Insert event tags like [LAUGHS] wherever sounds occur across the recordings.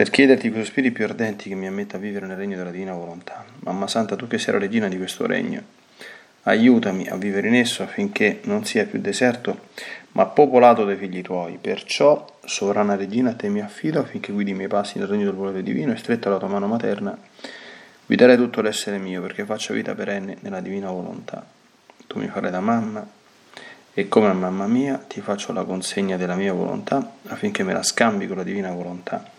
per chiederti con sospiri più ardenti che mi ammetta a vivere nel regno della divina volontà. Mamma Santa, tu che sei la regina di questo regno, aiutami a vivere in esso affinché non sia più deserto, ma popolato dai figli tuoi. Perciò, sovrana regina, a te mi affido affinché guidi i miei passi nel regno del volere divino e stretta la tua mano materna, guiderai tutto l'essere mio perché faccia vita perenne nella divina volontà. Tu mi farai da mamma e come mamma mia ti faccio la consegna della mia volontà affinché me la scambi con la divina volontà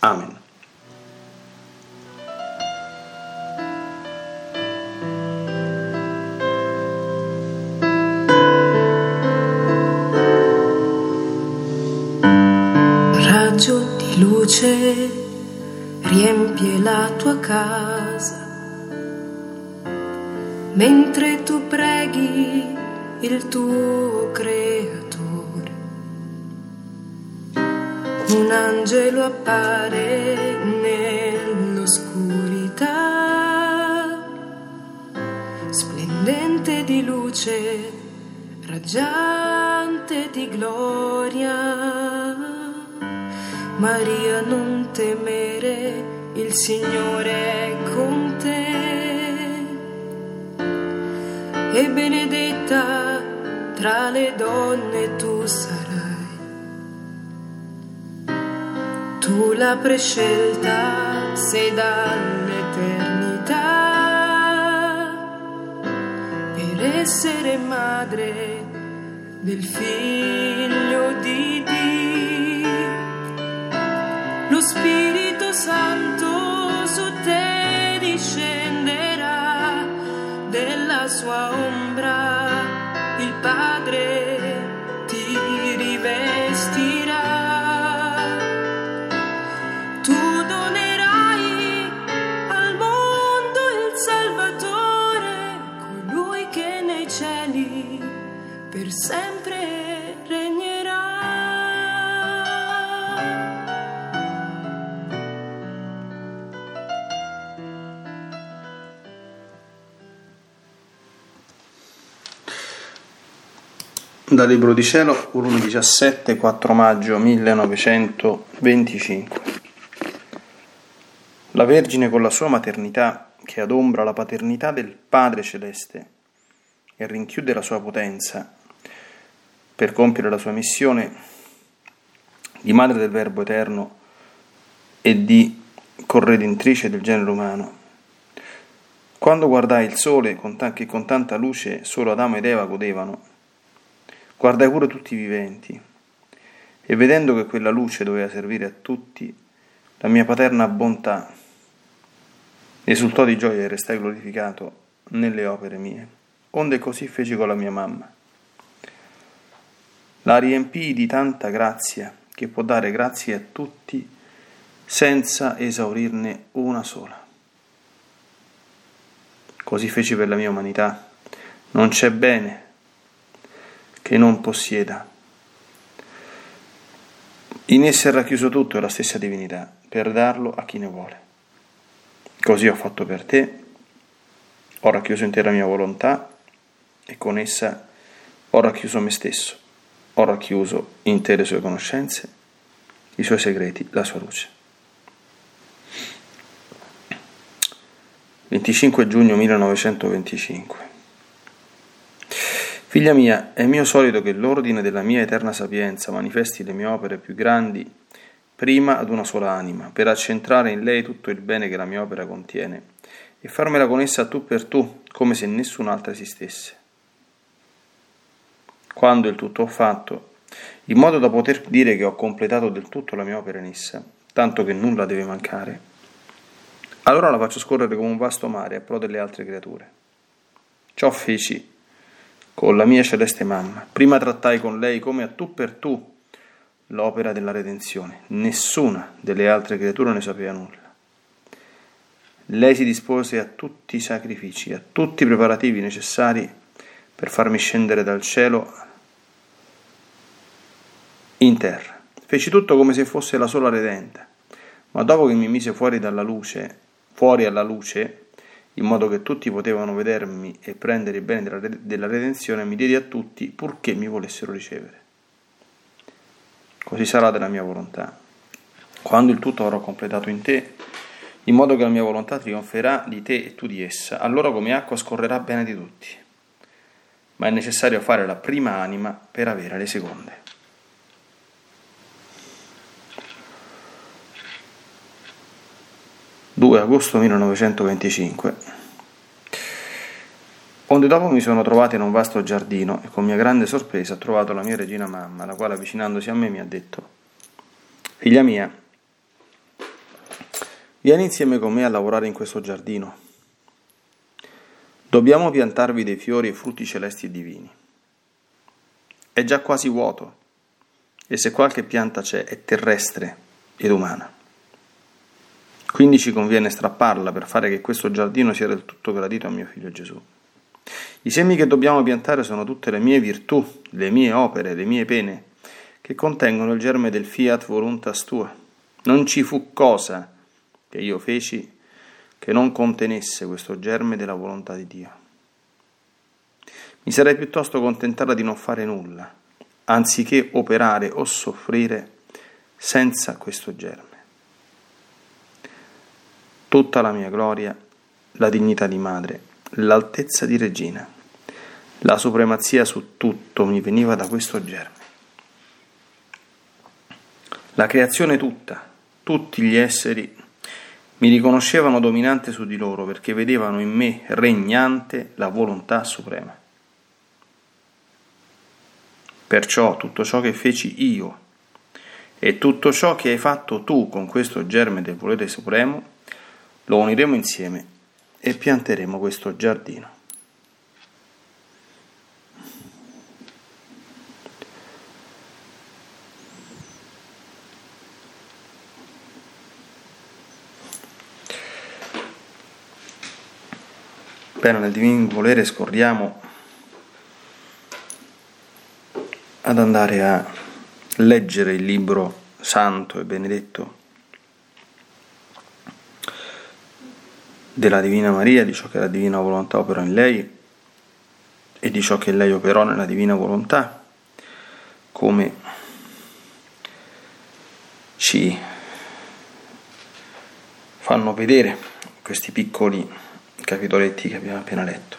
Amen. Raggio di luce riempie la tua casa, mentre tu preghi il tuo creatore un angelo appare nell'oscurità, splendente di luce, raggiante di gloria. Maria, non temere, il Signore è con te. E benedetta tra le donne tu sarai Tu la prescelta sei dall'eternità per essere madre del figlio di Dio. Lo Spirito Santo su te discenderà Dal Libro di Cielo, volume 17, 4 maggio 1925. La Vergine con la sua maternità, che adombra la paternità del Padre Celeste e rinchiude la sua potenza per compiere la sua missione di madre del Verbo eterno e di corredentrice del genere umano. Quando guardai il sole che con tanta luce solo Adamo ed Eva godevano, guardai pure tutti i viventi e vedendo che quella luce doveva servire a tutti, la mia paterna bontà esultò di gioia e restai glorificato nelle opere mie. Onde così feci con la mia mamma la riempii di tanta grazia che può dare grazie a tutti senza esaurirne una sola. Così feci per la mia umanità. Non c'è bene che non possieda. In essa è racchiuso tutto e la stessa divinità, per darlo a chi ne vuole. Così ho fatto per te, ho racchiuso in te la mia volontà e con essa ho racchiuso me stesso ho racchiuso in te le sue conoscenze, i suoi segreti, la sua luce. 25 giugno 1925 Figlia mia, è mio solito che l'ordine della mia eterna sapienza manifesti le mie opere più grandi prima ad una sola anima, per accentrare in lei tutto il bene che la mia opera contiene e farmela con essa tu per tu, come se nessun'altra esistesse. Quando il tutto ho fatto, in modo da poter dire che ho completato del tutto la mia opera in essa, tanto che nulla deve mancare, allora la faccio scorrere come un vasto mare a pro delle altre creature. Ciò feci con la mia celeste mamma. Prima trattai con lei come a tu per tu l'opera della redenzione. Nessuna delle altre creature ne sapeva nulla. Lei si dispose a tutti i sacrifici, a tutti i preparativi necessari per farmi scendere dal cielo in terra. Feci tutto come se fosse la sola redenta, ma dopo che mi mise fuori dalla luce, fuori alla luce, in modo che tutti potevano vedermi e prendere il bene della redenzione, mi diedi a tutti purché mi volessero ricevere così sarà della mia volontà. Quando il tutto avrò completato in te, in modo che la mia volontà trionferà di te e tu di essa, allora come acqua scorrerà bene di tutti. Ma è necessario fare la prima anima per avere le seconde. «2 agosto 1925 Onde dopo mi sono trovato in un vasto giardino e con mia grande sorpresa ho trovato la mia regina mamma, la quale avvicinandosi a me mi ha detto Figlia mia, vieni insieme con me a lavorare in questo giardino. Dobbiamo piantarvi dei fiori e frutti celesti e divini. È già quasi vuoto e se qualche pianta c'è è terrestre ed umana. Quindi ci conviene strapparla per fare che questo giardino sia del tutto gradito a mio figlio Gesù. I semi che dobbiamo piantare sono tutte le mie virtù, le mie opere, le mie pene, che contengono il germe del fiat voluntas tua. Non ci fu cosa che io feci che non contenesse questo germe della volontà di Dio. Mi sarei piuttosto contentata di non fare nulla, anziché operare o soffrire senza questo germe. Tutta la mia gloria, la dignità di madre, l'altezza di regina la supremazia su tutto mi veniva da questo germe. La creazione tutta, tutti gli esseri, mi riconoscevano dominante su di loro perché vedevano in me regnante la volontà suprema. Perciò tutto ciò che feci io e tutto ciò che hai fatto tu con questo germe del volere supremo, lo uniremo insieme e pianteremo questo giardino. Bene, nel divino volere scorriamo ad andare a leggere il libro santo e benedetto della Divina Maria, di ciò che la Divina Volontà operò in lei e di ciò che lei operò nella Divina Volontà, come ci fanno vedere questi piccoli capitoletti che abbiamo appena letto.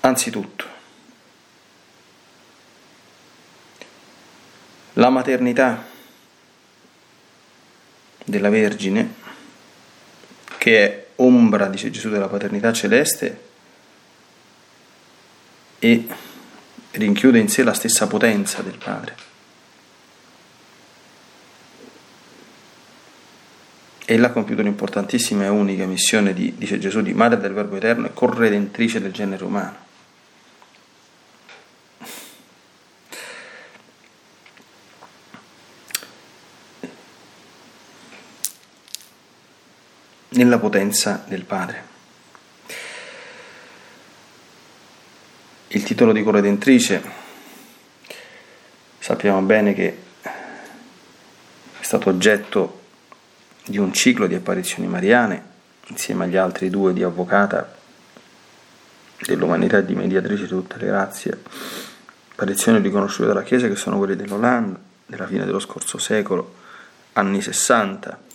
Anzitutto, la maternità della Vergine, che è ombra, dice Gesù, della paternità celeste, e rinchiude in sé la stessa potenza del Padre. Ella ha compiuto un'importantissima e unica missione di, dice Gesù, di madre del Verbo Eterno e corredentrice del genere umano. Nella potenza del Padre. Il titolo di corredentrice sappiamo bene che è stato oggetto di un ciclo di apparizioni mariane, insieme agli altri due di avvocata dell'umanità e di mediatrice di tutte le grazie, apparizioni riconosciute dalla Chiesa che sono quelle dell'Olanda, della fine dello scorso secolo, anni 60,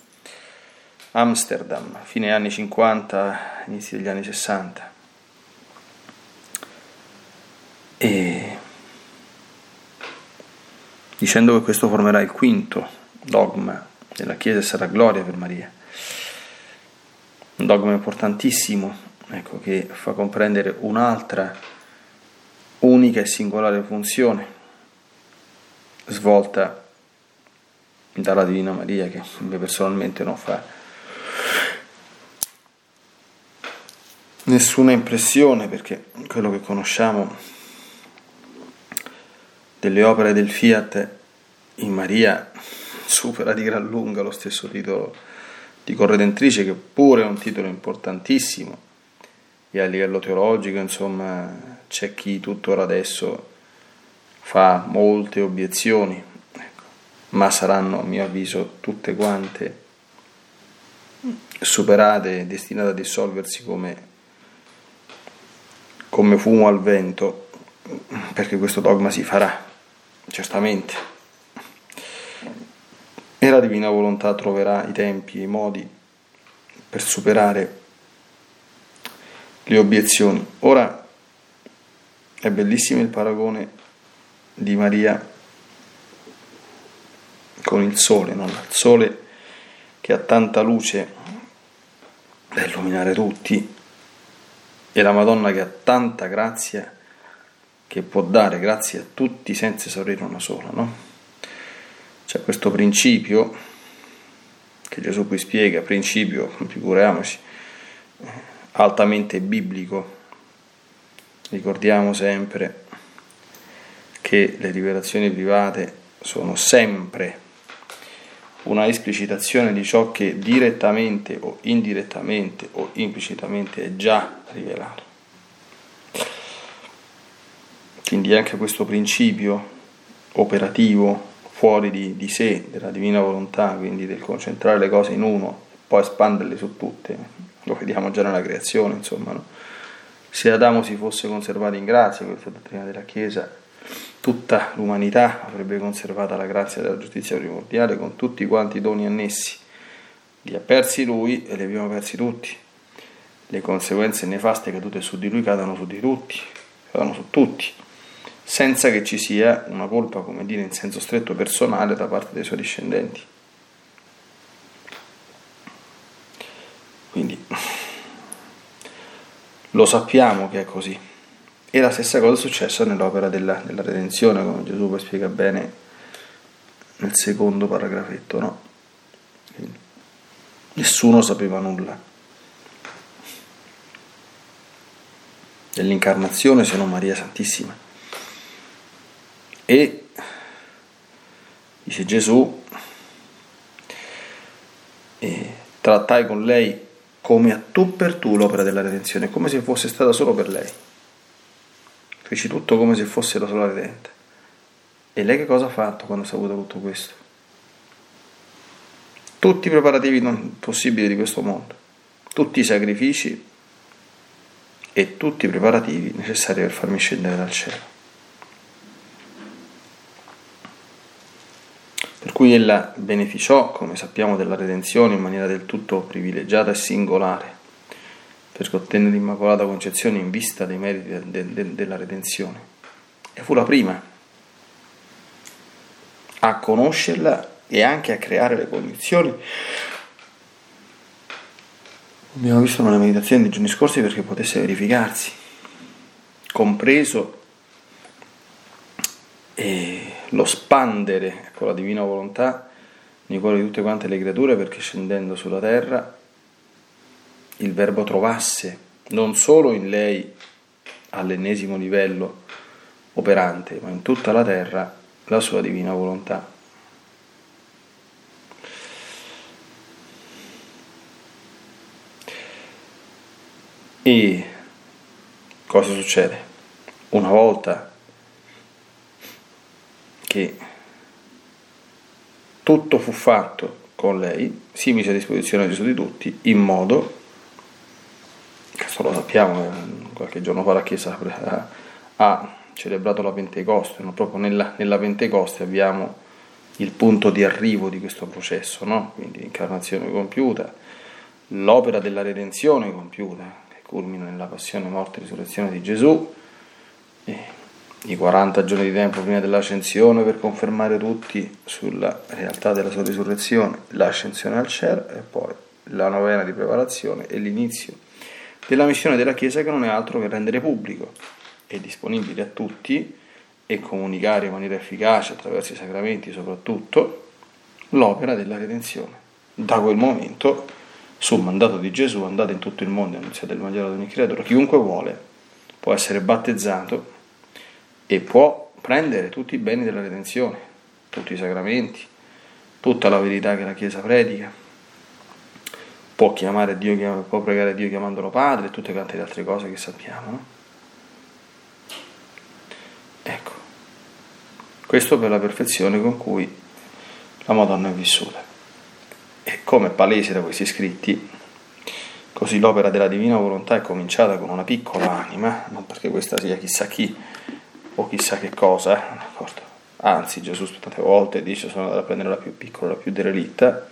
Amsterdam, fine anni 50, inizi degli anni 60. E dicendo che questo formerà il quinto dogma della Chiesa e sarà gloria per Maria. Un dogma importantissimo, ecco, che fa comprendere un'altra unica e singolare funzione svolta dalla Divina Maria che personalmente non fa nessuna impressione perché quello che conosciamo delle opere del Fiat in Maria supera di gran lunga lo stesso titolo di corredentrice che pure è un titolo importantissimo. E a livello teologico insomma c'è chi tuttora adesso fa molte obiezioni ecco, ma saranno a mio avviso tutte quante superate e destinate a dissolversi come come fumo al vento, perché questo dogma si farà, certamente. E la divina volontà troverà i tempi e i modi per superare le obiezioni. Ora è bellissimo il paragone di Maria con il sole, no? il sole che ha tanta luce da illuminare tutti e la Madonna che ha tanta grazia che può dare grazie a tutti senza esaurire una sola, no? C'è questo principio che Gesù qui spiega, principio, figuriamoci, altamente biblico. Ricordiamo sempre che le rivelazioni private sono sempre una esplicitazione di ciò che direttamente o indirettamente o implicitamente è già rivelato. Quindi anche questo principio operativo fuori di, di, sé, della divina volontà, quindi del concentrare le cose in uno e poi espanderle su tutte, lo vediamo già nella creazione, insomma. No? Se Adamo si fosse conservato in grazia, questa dottrina della Chiesa, tutta l'umanità avrebbe conservata la grazia della giustizia primordiale con tutti quanti i doni annessi. Li ha persi lui e li abbiamo persi tutti. Le conseguenze nefaste cadute su di lui cadono su di tutti, cadono su tutti, senza che ci sia una colpa, come dire, in senso stretto personale da parte dei suoi discendenti. Quindi lo sappiamo che è così. E la stessa cosa è successa nell'opera della, della redenzione, come Gesù poi spiega bene nel secondo paragrafetto, no? Nessuno sapeva nulla dell'incarnazione se non Maria Santissima. E dice Gesù, e trattai con lei come a tu per tu l'opera della redenzione, come se fosse stata solo per lei. Feci tutto come se fosse la sola redente. E lei che cosa ha fatto quando ha saputo tutto questo? Tutti i preparativi possibili di questo mondo, tutti i sacrifici e tutti i preparativi necessari per farmi scendere dal cielo. Per cui ella beneficiò, come sappiamo, della redenzione in maniera del tutto privilegiata e singolare perché ottenne l'Immacolata Concezione in vista dei meriti de, de, de, della redenzione. E fu la prima a conoscerla e anche a creare le condizioni. Abbiamo visto nella meditazione dei giorni scorsi perché potesse verificarsi, compreso lo spandere con la divina volontà nei cuori di tutte quante le creature perché scendendo sulla terra il Verbo trovasse non solo in lei all'ennesimo livello operante, ma in tutta la terra la sua divina volontà. E cosa succede? Una volta che tutto fu fatto con lei, si mise a disposizione di Gesù di tutti in modo questo lo sappiamo, eh, qualche giorno fa la Chiesa ha celebrato la Pentecoste, no? proprio nella, nella, Pentecoste abbiamo il punto di arrivo di questo processo, no? quindi l'incarnazione compiuta, l'opera della redenzione compiuta, che culmina nella passione, morte e risurrezione di Gesù, i 40 giorni di tempo prima dell'ascensione per confermare tutti sulla realtà della sua risurrezione, l'ascensione al cielo e poi la novena di preparazione e l'inizio della missione della Chiesa che non è altro che rendere pubblico e disponibile a tutti e comunicare in maniera efficace attraverso i sacramenti soprattutto l'opera della redenzione. Da quel momento, sul mandato di Gesù, andate in tutto il mondo e annunziate il Vangelo ad ogni creatura, chiunque vuole può essere battezzato e può prendere tutti i beni della redenzione, tutti i sacramenti, tutta la verità che la Chiesa predica. Può, chiamare Dio, può pregare Dio chiamandolo Padre e tutte quante le altre cose che sappiamo. No? Ecco, questo per la perfezione con cui la Madonna è vissuta. E come è palese da questi scritti, così l'opera della divina volontà è cominciata con una piccola anima, non perché questa sia chissà chi, o chissà che cosa, d'accordo? anzi Gesù tante volte dice sono andato a prendere la più piccola, la più derelitta,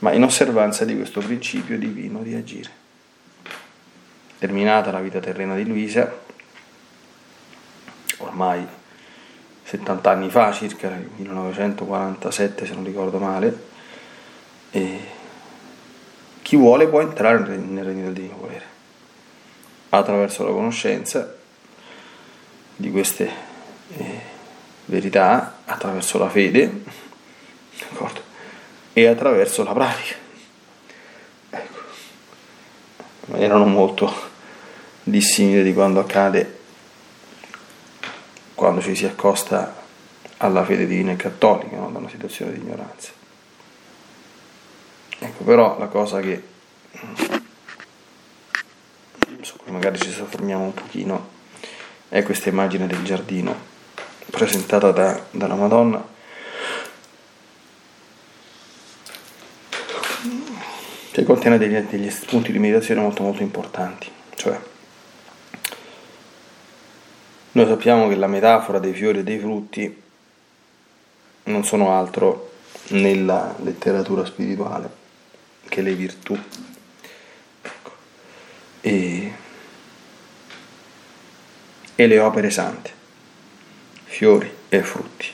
ma in osservanza di questo principio divino di agire. Terminata la vita terrena di Luisa, ormai 70 anni fa, circa nel 1947 se non ricordo male, chi vuole può entrare nel regno del divino volere, attraverso la conoscenza di queste eh, verità attraverso la fede d'accordo? E attraverso la pratica. Ecco. Ma erano molto dissimili di quando accade quando ci si accosta alla fede divina e cattolica, no? da una situazione di ignoranza. Ecco, però la cosa che su cui magari ci soffermiamo un pochino è questa immagine del giardino presentata da, dalla Madonna che contiene degli, degli spunti di meditazione molto molto importanti cioè noi sappiamo che la metafora dei fiori e dei frutti non sono altro nella letteratura spirituale che le virtù ecco. e e le opere sante, fiori e frutti.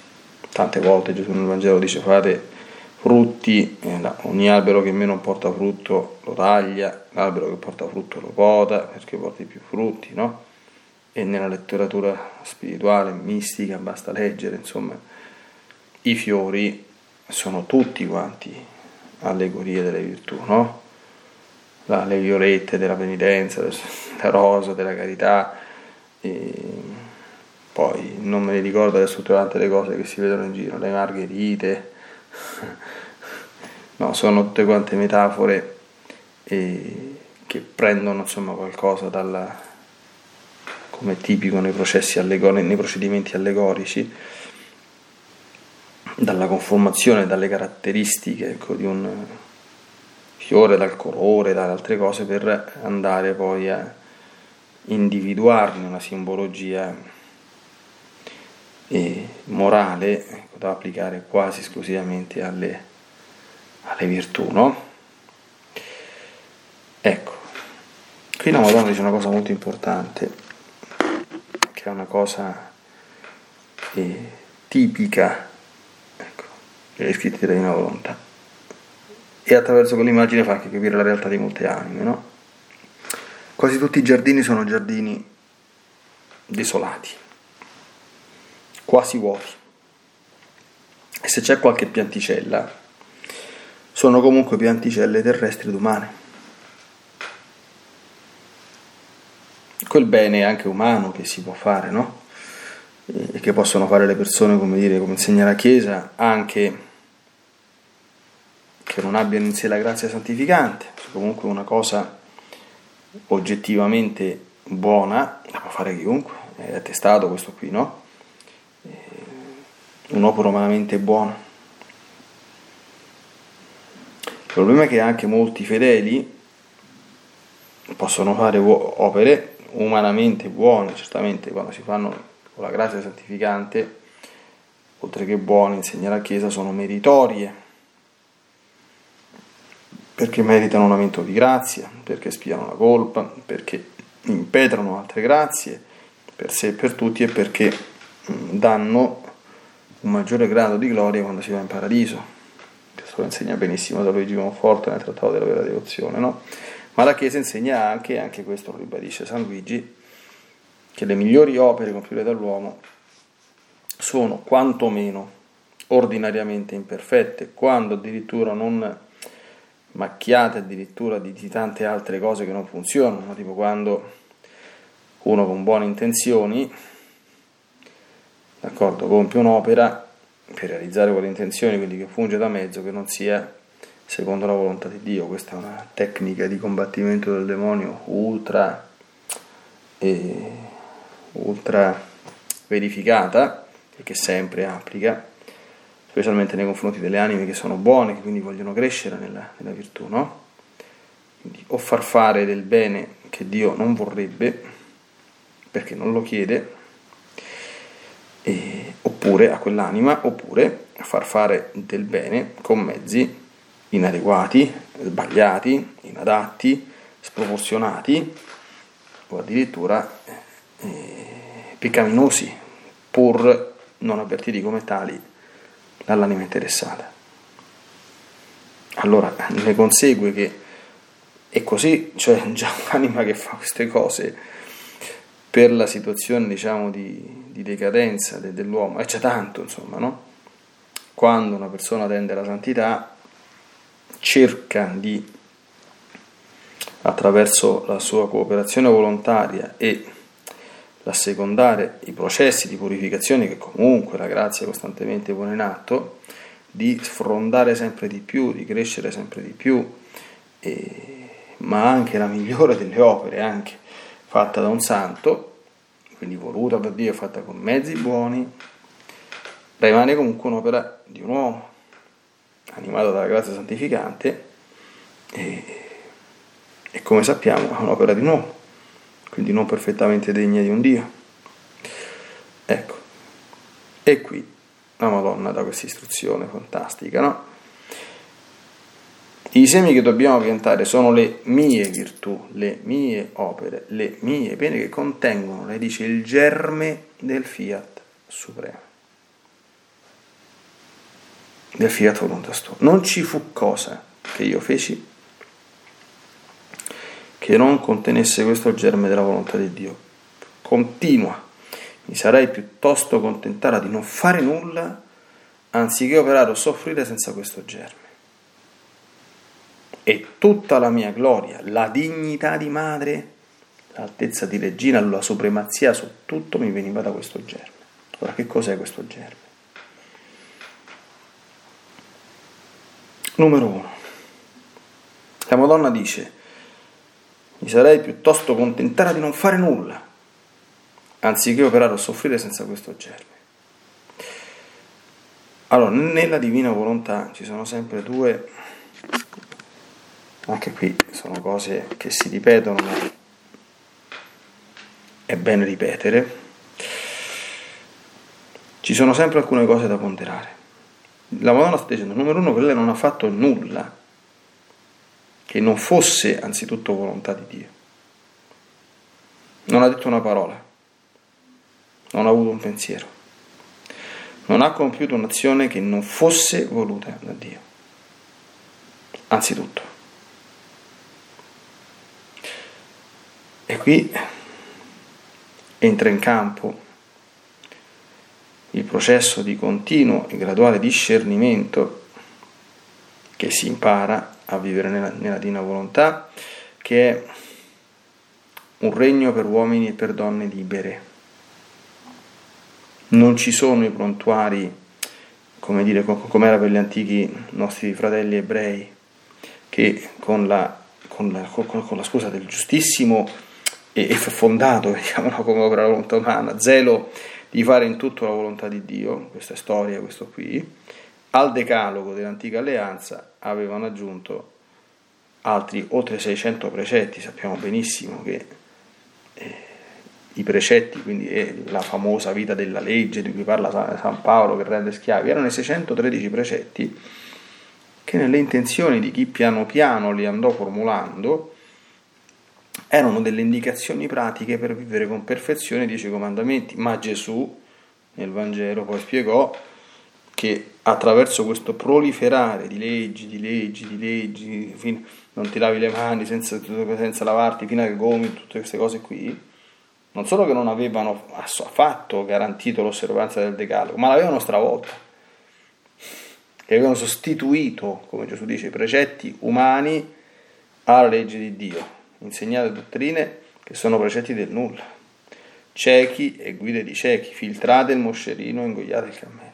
Tante volte Gesù nel Vangelo dice fate frutti, eh, ogni albero che meno porta frutto lo taglia, l'albero che porta frutto lo poda perché porti più frutti, no? E nella letteratura spirituale, mistica, basta leggere, insomma, i fiori sono tutti quanti allegorie delle virtù, no? le violette della penitenza, la rosa della carità, poi non me ne ricordo adesso tutte le cose che si vedono in giro, le margherite, [LAUGHS] no, sono tutte quante metafore che prendono insomma qualcosa dalla, come tipico nei, allegori, nei procedimenti allegorici, dalla conformazione, dalle caratteristiche ecco, di un fiore, dal colore, dalle altre cose, per andare poi a individuarne una simbologia eh, morale da applicare quasi esclusivamente alle, alle virtù, no? Ecco, qui la Madonna dice una cosa molto importante, che è una cosa eh, tipica ecco, delle scritte della Divina Volontà, e attraverso quell'immagine fa anche capire la realtà di molte anime, no? Quasi tutti i giardini sono giardini desolati, quasi vuoti. E se c'è qualche pianticella, sono comunque pianticelle terrestri ed umane. Quel bene anche umano che si può fare, no? E che possono fare le persone, come dire, come insegna la Chiesa, anche che non abbiano in sé la grazia santificante, comunque una cosa oggettivamente buona, la può fare chiunque, è attestato questo qui, no? Un'opera umanamente buona. Il problema è che anche molti fedeli possono fare opere umanamente buone, certamente quando si fanno con la grazia santificante, oltre che buone, insegna la Chiesa, sono meritorie perché meritano un aumento di grazia, perché spiano la colpa, perché impetrano altre grazie, per sé e per tutti è perché danno un maggiore grado di gloria quando si va in paradiso. Questo lo insegna benissimo da Luigi Monforte nel Trattato della vera devozione, no? Ma la Chiesa insegna anche, anche questo lo ribadisce San Luigi, che le migliori opere compiute dall'uomo sono quantomeno ordinariamente imperfette, quando addirittura non macchiate addirittura di, di tante altre cose che non funzionano, tipo quando uno con buone intenzioni d'accordo, compie un'opera per realizzare quelle intenzioni, quindi che funge da mezzo, che non sia secondo la volontà di Dio. Questa è una tecnica di combattimento del demonio ultra, eh, ultra verificata e che sempre applica, specialmente nei confronti delle anime che sono buone, che quindi vogliono crescere nella, nella virtù, no? Quindi o far fare del bene che Dio non vorrebbe, perché non lo chiede, e, oppure a quell'anima, oppure a far fare del bene con mezzi inadeguati, sbagliati, inadatti, sproporzionati o addirittura eh, peccaminosi, pur non avvertiti come tali dall'anima interessata. Allora ne consegue che è così, cioè [LAUGHS] già un'anima che fa queste cose per la situazione diciamo di, di decadenza de, dell'uomo, e c'è tanto insomma, no? Quando una persona tende alla santità, cerca di, attraverso la sua cooperazione volontaria e l'assecondare i processi di purificazione che comunque la grazia costantemente pone in atto, di sfrondare sempre di più, di crescere sempre di più, e, ma anche la migliore delle opere, anche fatta da un santo, quindi voluta per Dio, fatta con mezzi buoni, rimane comunque un'opera di un uomo, animata dalla grazia santificante e, e come sappiamo è un'opera di un uomo, quindi non perfettamente degna di un Dio. Ecco, e qui la Madonna dà questa istruzione fantastica, no? I semi che dobbiamo piantare sono le mie virtù, le mie opere, le mie pene che contengono, lei dice, il germe del fiat supremo. Del fiat voluntas tuo. Non ci fu cosa che io feci che non contenesse questo germe della volontà di Dio. Continua. Mi sarei piuttosto contentata di non fare nulla anziché operare o soffrire senza questo germe e tutta la mia gloria, la dignità di madre, l'altezza di regina, la supremazia su tutto mi veniva da questo germe. Ora, che cos'è questo germe? Numero uno. La Madonna dice, mi sarei piuttosto contentata di non fare nulla, anziché operare o soffrire senza questo germe. Allora, nella divina volontà ci sono sempre due anche qui sono cose che si ripetono, ma è bene ripetere. Ci sono sempre alcune cose da ponderare. La Madonna sta dicendo, numero uno, che lei non ha fatto nulla che non fosse anzitutto volontà di Dio. Non ha detto una parola, non ha avuto un pensiero, non ha compiuto un'azione che non fosse voluta da Dio. Anzitutto. E qui entra in campo il processo di continuo e graduale discernimento che si impara a vivere nella, nella divina volontà, che è un regno per uomini e per donne libere. Non ci sono i prontuari, come dire, come era per gli antichi nostri fratelli ebrei, che con la, con la, con la scusa del giustissimo e fondato, [LAUGHS] diciamolo come opera della volontà umana, zelo di fare in tutto la volontà di Dio, questa storia, questo qui, al decalogo dell'antica alleanza avevano aggiunto altri oltre 600 precetti, sappiamo benissimo che eh, i precetti, quindi eh, la famosa vita della legge di cui parla San Paolo che rende schiavi, erano i 613 precetti che nelle intenzioni di chi piano piano li andò formulando, erano delle indicazioni pratiche per vivere con perfezione i dieci comandamenti, ma Gesù nel Vangelo poi spiegò che attraverso questo proliferare di leggi, di leggi, di leggi, non ti lavi le mani senza, senza lavarti fino ai gomiti, tutte queste cose qui, non solo che non avevano affatto garantito l'osservanza del decalogo, ma l'avevano stravolta, che avevano sostituito, come Gesù dice, i precetti umani alla legge di Dio, insegnate dottrine che sono precetti del nulla, ciechi e guide di ciechi, filtrate il moscerino, ingoiate il cammello.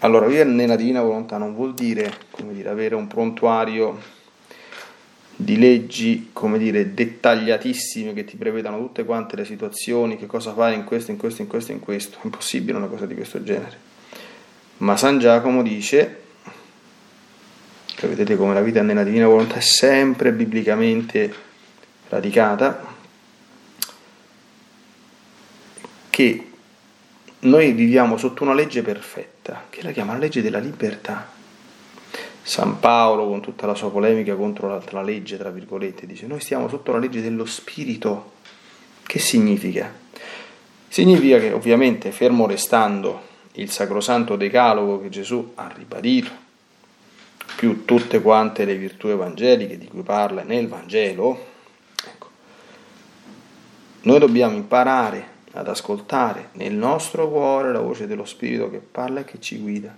Allora, vivere nella divina volontà non vuol dire, come dire, avere un prontuario di leggi, come dire, dettagliatissime che ti prevedano tutte quante le situazioni, che cosa fare in questo, in questo, in questo, in questo. È impossibile una cosa di questo genere. Ma San Giacomo dice, che vedete come la vita nella divina volontà è sempre biblicamente radicata, che noi viviamo sotto una legge perfetta, che la chiama la legge della libertà. San Paolo, con tutta la sua polemica contro l'altra legge, tra virgolette, dice: Noi stiamo sotto la legge dello spirito. Che significa? Significa che, ovviamente, fermo restando il sacrosanto decalogo che Gesù ha ribadito, più tutte quante le virtù evangeliche di cui parla nel Vangelo, ecco, noi dobbiamo imparare ad ascoltare nel nostro cuore la voce dello Spirito che parla e che ci guida.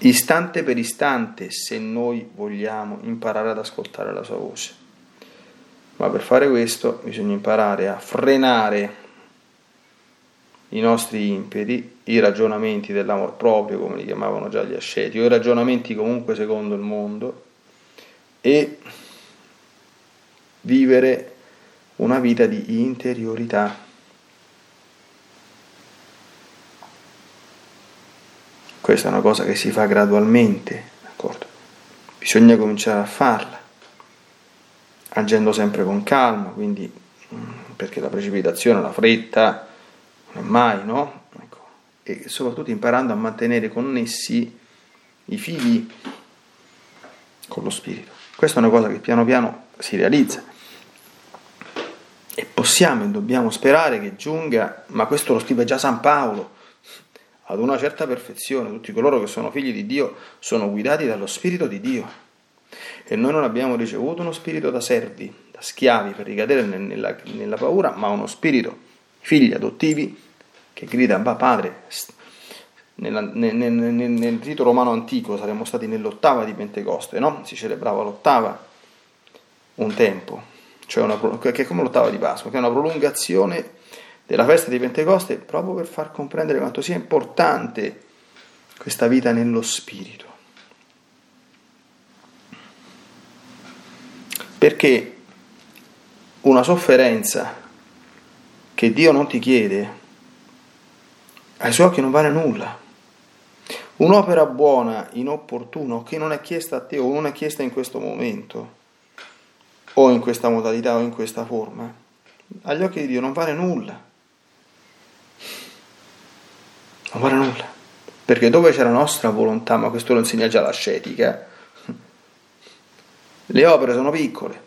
Istante per istante, se noi vogliamo imparare ad ascoltare la sua voce. Ma per fare questo bisogna imparare a frenare i nostri impeti, i ragionamenti dell'amor proprio, come li chiamavano già gli asceti, o i ragionamenti comunque secondo il mondo, e vivere una vita di interiorità. Questa è una cosa che si fa gradualmente, d'accordo? Bisogna cominciare a farla, agendo sempre con calma, quindi mm, perché la precipitazione, la fretta, mai, no? Ecco. E soprattutto imparando a mantenere connessi i figli con lo spirito. Questa è una cosa che piano piano si realizza e possiamo e dobbiamo sperare che giunga, ma questo lo scrive già San Paolo, ad una certa perfezione. Tutti coloro che sono figli di Dio sono guidati dallo Spirito di Dio. E noi non abbiamo ricevuto uno spirito da servi, da schiavi per ricadere nella, nella paura, ma uno spirito, figli adottivi, che grida, Padre, nella, nel, nel, nel, rito romano antico saremmo stati nell'ottava di Pentecoste, no? Si celebrava l'ottava un tempo, cioè una, che è come l'ottava di Pasqua, che è una prolungazione della festa di Pentecoste proprio per far comprendere quanto sia importante questa vita nello Spirito. Perché una sofferenza che Dio non ti chiede, ai suoi occhi non vale nulla. Un'opera buona, inopportuna, che non è chiesta a te o non è chiesta in questo momento, o in questa modalità o in questa forma, agli occhi di Dio non vale nulla. Non vale nulla. Perché dove c'è la nostra volontà, ma questo lo insegna già l'ascetica, le opere sono piccole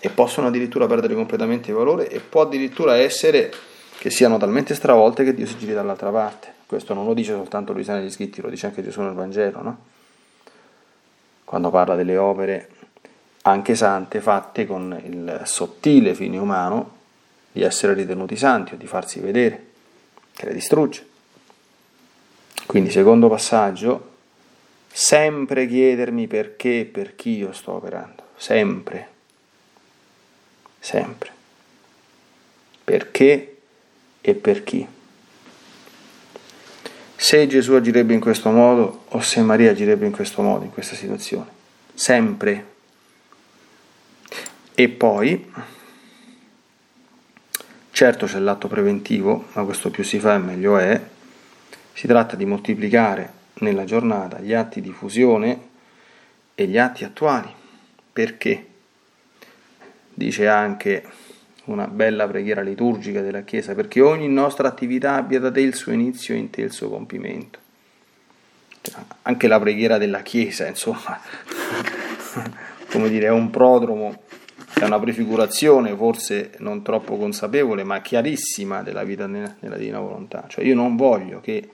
e possono addirittura perdere completamente il valore e può addirittura essere che siano talmente stravolte che Dio si giri dall'altra parte. Questo non lo dice soltanto Luisa negli scritti, lo dice anche Gesù nel Vangelo, no? Quando parla delle opere anche sante, fatte con il sottile fine umano di essere ritenuti santi o di farsi vedere, che le distrugge. Quindi, secondo passaggio, sempre chiedermi perché e per chi io sto operando, sempre, sempre, perché e per chi. Se Gesù agirebbe in questo modo o se Maria agirebbe in questo modo, in questa situazione, sempre e poi, certo c'è l'atto preventivo, ma questo più si fa e meglio è, si tratta di moltiplicare nella giornata gli atti di fusione e gli atti attuali. Perché? Dice anche una bella preghiera liturgica della Chiesa, perché ogni nostra attività abbia da te il suo inizio e in te il suo compimento. anche la preghiera della Chiesa, insomma, [LAUGHS] come dire, è un prodromo, è una prefigurazione forse non troppo consapevole, ma chiarissima della vita nella, nella divina volontà. Cioè io non voglio che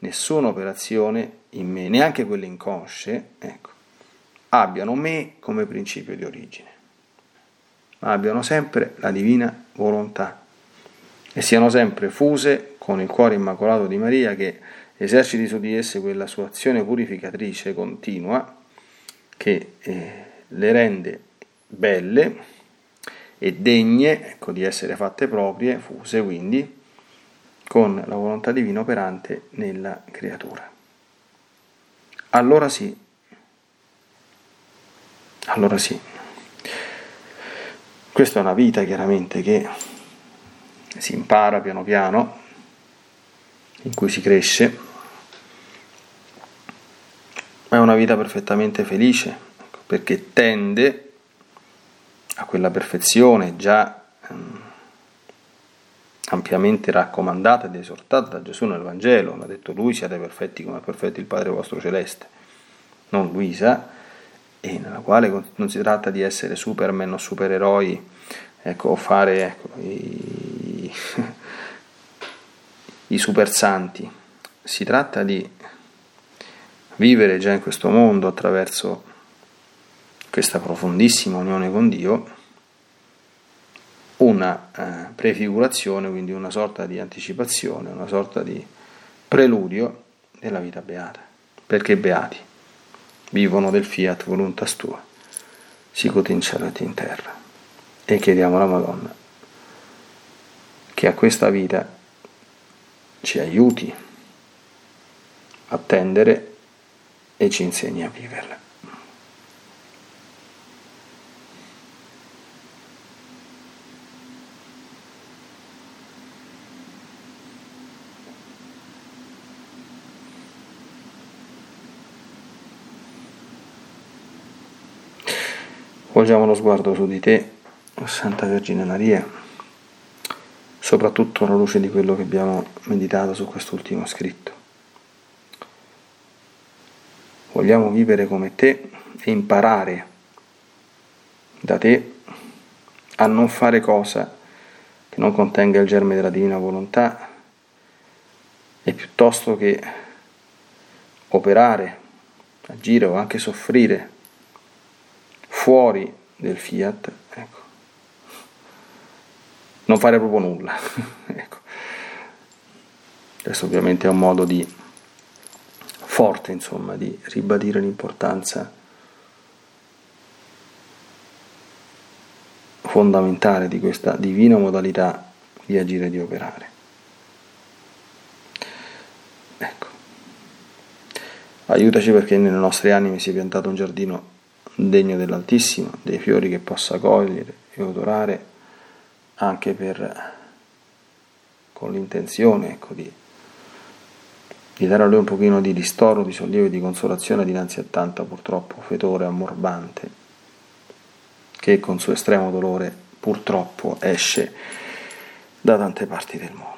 nessuna operazione in me, neanche quelle inconsce, ecco, abbiano me come principio di origine, ma abbiano sempre la divina volontà. E siano sempre fuse con il cuore immacolato di Maria che eserciti su di esse quella sua azione purificatrice continua che eh, le rende belle e degne ecco, di essere fatte proprie, fuse quindi, con la volontà divina operante nella creatura. Allora sì, allora sì, questa è una vita chiaramente che si impara piano piano, in cui si cresce, ma è una vita perfettamente felice, ecco, perché tende a quella perfezione già ehm, ampiamente raccomandata ed esortata da Gesù nel Vangelo, l'ha detto lui, siate perfetti come è perfetto il Padre vostro celeste, non Luisa, e nella quale non si tratta di essere superman o supereroi, ecco, o fare ecco, i, i super santi, si tratta di vivere già in questo mondo attraverso questa profondissima unione con Dio, una eh, prefigurazione, quindi una sorta di anticipazione, una sorta di preludio della vita beata. Perché beati vivono del fiat voluntas tua, sicut in cielo in terra. E chiediamo alla Madonna che a questa vita ci aiuti a tendere e ci insegni a viverla. Volgiamo lo sguardo su di te, Santa Vergine Maria, soprattutto alla luce di quello che abbiamo meditato su quest'ultimo scritto. Vogliamo vivere come te e imparare da te a non fare cosa che non contenga il germe della divina volontà e piuttosto che operare, agire o anche soffrire fuori del fiat, ecco. non fare proprio nulla. [LAUGHS] ecco. Questo ovviamente è un modo di forte, insomma, di ribadire l'importanza fondamentale di questa divina modalità di agire e di operare. Ecco. Aiutaci perché nelle nostre anime sia piantato un giardino degno dell'Altissimo, dei fiori che possa cogliere e odorare anche per, con l'intenzione ecco, di, di dare a lui un pochino di ristoro, di sollievo e di consolazione dinanzi a tanta purtroppo fetore ammorbante che con suo estremo dolore purtroppo esce da tante parti del mondo.